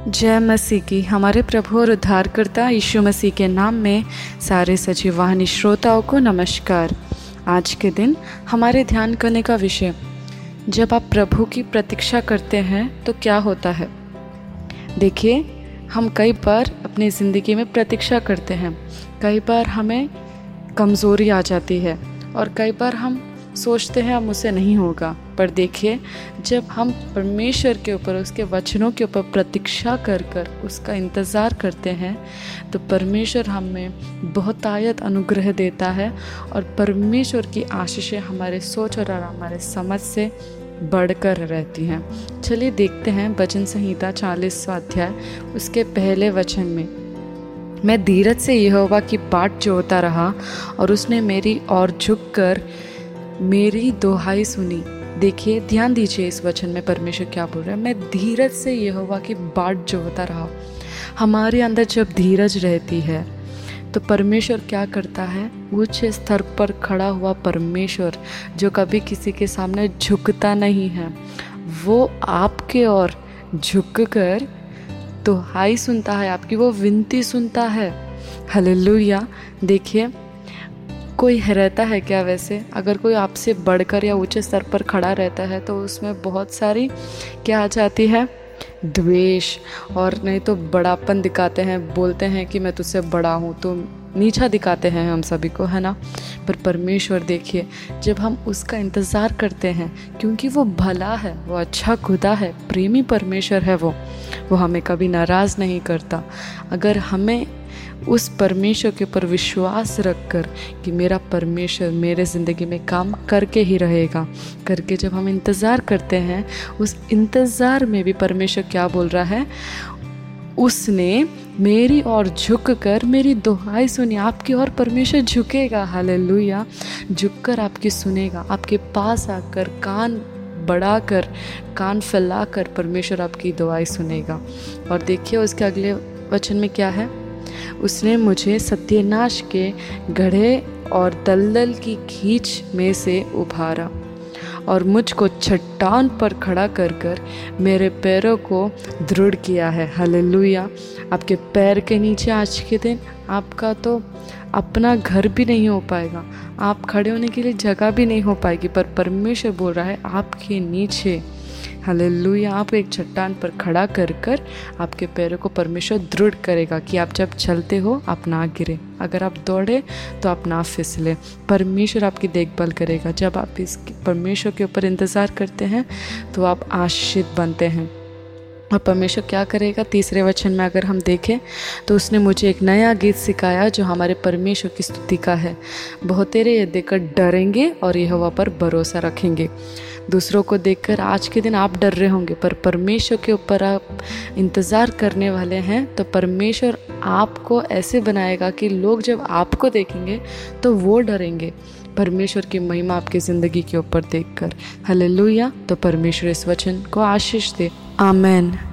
जय मसीह की। हमारे प्रभु और उद्धारकर्ता यीशु मसीह के नाम में सारे सजीवाहनी श्रोताओं को नमस्कार। आज के दिन हमारे ध्यान करने का विषय, जब आप प्रभु की प्रतीक्षा करते हैं तो क्या होता है? देखिए, हम कई बार अपनी ज़िंदगी में प्रतीक्षा करते हैं। कई बार हमें कमज़ोरी आ जाती है और कई बार हम सोचते हैं अब मुझसे नहीं होगा। पर देखिए, जब हम परमेश्वर के ऊपर, उसके वचनों के ऊपर प्रतीक्षा कर कर उसका इंतज़ार करते हैं तो परमेश्वर हमें बहुतायत अनुग्रह देता है और परमेश्वर की आशीषें हमारे सोच और हमारे समझ से बढ़कर रहती हैं। चलिए देखते हैं वचन संहिता चालीसवा अध्याय, उसके पहले वचन में। मैं धीरज से यहोवा की बाट जोता रहा और उसने मेरी ओर झुक कर मेरी दोहाई सुनी। देखिए, ध्यान दीजिए इस वचन में परमेश्वर क्या बोल रहा है। मैं धीरज से यहोवा की बाट जो होता रहा। हमारे अंदर जब धीरज रहती है तो परमेश्वर क्या करता है? उच्च स्तर पर खड़ा हुआ परमेश्वर, जो कभी किसी के सामने झुकता नहीं है, वो आपके और झुक कर तो हाई सुनता है, आपकी वो विनती सुनता है। हल्लुया। देखिए कोई रहता है क्या वैसे? अगर कोई आपसे बढ़कर या ऊँचे स्तर पर खड़ा रहता है तो उसमें बहुत सारी क्या आ जाती है? द्वेष। और नहीं तो बड़ापन दिखाते हैं, बोलते हैं कि मैं तुझसे बड़ा हूँ तो नीचा दिखाते हैं हम सभी को, है ना? पर परमेश्वर देखिए, जब हम उसका इंतज़ार करते हैं, क्योंकि वो भला है, वो अच्छा खुदा है, प्रेमी परमेश्वर है वो वो हमें कभी नाराज़ नहीं करता। अगर हमें उस परमेश्वर के ऊपर विश्वास रखकर कि मेरा परमेश्वर मेरे ज़िंदगी में काम करके ही रहेगा। करके जब हम इंतज़ार करते हैं, उस इंतज़ार में भी परमेश्वर क्या बोल रहा है? उसने मेरी ओर झुक कर मेरी दुहाई सुनी। आपकी ओर परमेश्वर झुकेगा। हालेलुया। झुककर आपकी सुनेगा। आपके पास आकर कान बढ़ा कर कान फैला कर परमेश्वर आपकी दुआई सुनेगा। और देखिए, उसके अगले वचन में क्या है? उसने मुझे सत्यनाश के गढ़े और दलदल की खींच में से उभारा और मुझको चट्टान पर खड़ा कर कर मेरे पैरों को दृढ़ किया है। हल्लुया। आपके पैर के नीचे आज के दिन आपका तो अपना घर भी नहीं हो पाएगा। आप खड़े होने के लिए जगह भी नहीं हो पाएगी, पर परमेश्वर बोल रहा है आपके नीचे हालेलुया आप एक चट्टान पर खड़ा कर कर आपके पैरों को परमेश्वर दृढ़ करेगा कि आप जब चलते हो, आप ना गिरे। अगर आप दौड़े तो आप ना फिसले। परमेश्वर आपकी देखभाल करेगा। जब आप इस परमेश्वर के ऊपर इंतज़ार करते हैं तो आप आश्रित बनते हैं। और परमेश्वर क्या करेगा? तीसरे वचन में अगर हम देखें तो उसने मुझे एक नया गीत सिखाया जो हमारे परमेश्वर की स्तुति का है। बहुतेरे ये देखकर डरेंगे और यह हवा पर भरोसा रखेंगे। दूसरों को देखकर आज के दिन आप डर रहे होंगे, पर परमेश्वर के ऊपर आप इंतज़ार करने वाले हैं तो परमेश्वर आपको ऐसे बनाएगा कि लोग जब आपको देखेंगे तो वो डरेंगे। परमेश्वर की महिमा आपकी ज़िंदगी के ऊपर देखकर। हले तो परमेश्वर इस वचन को आशीष दे। Amen.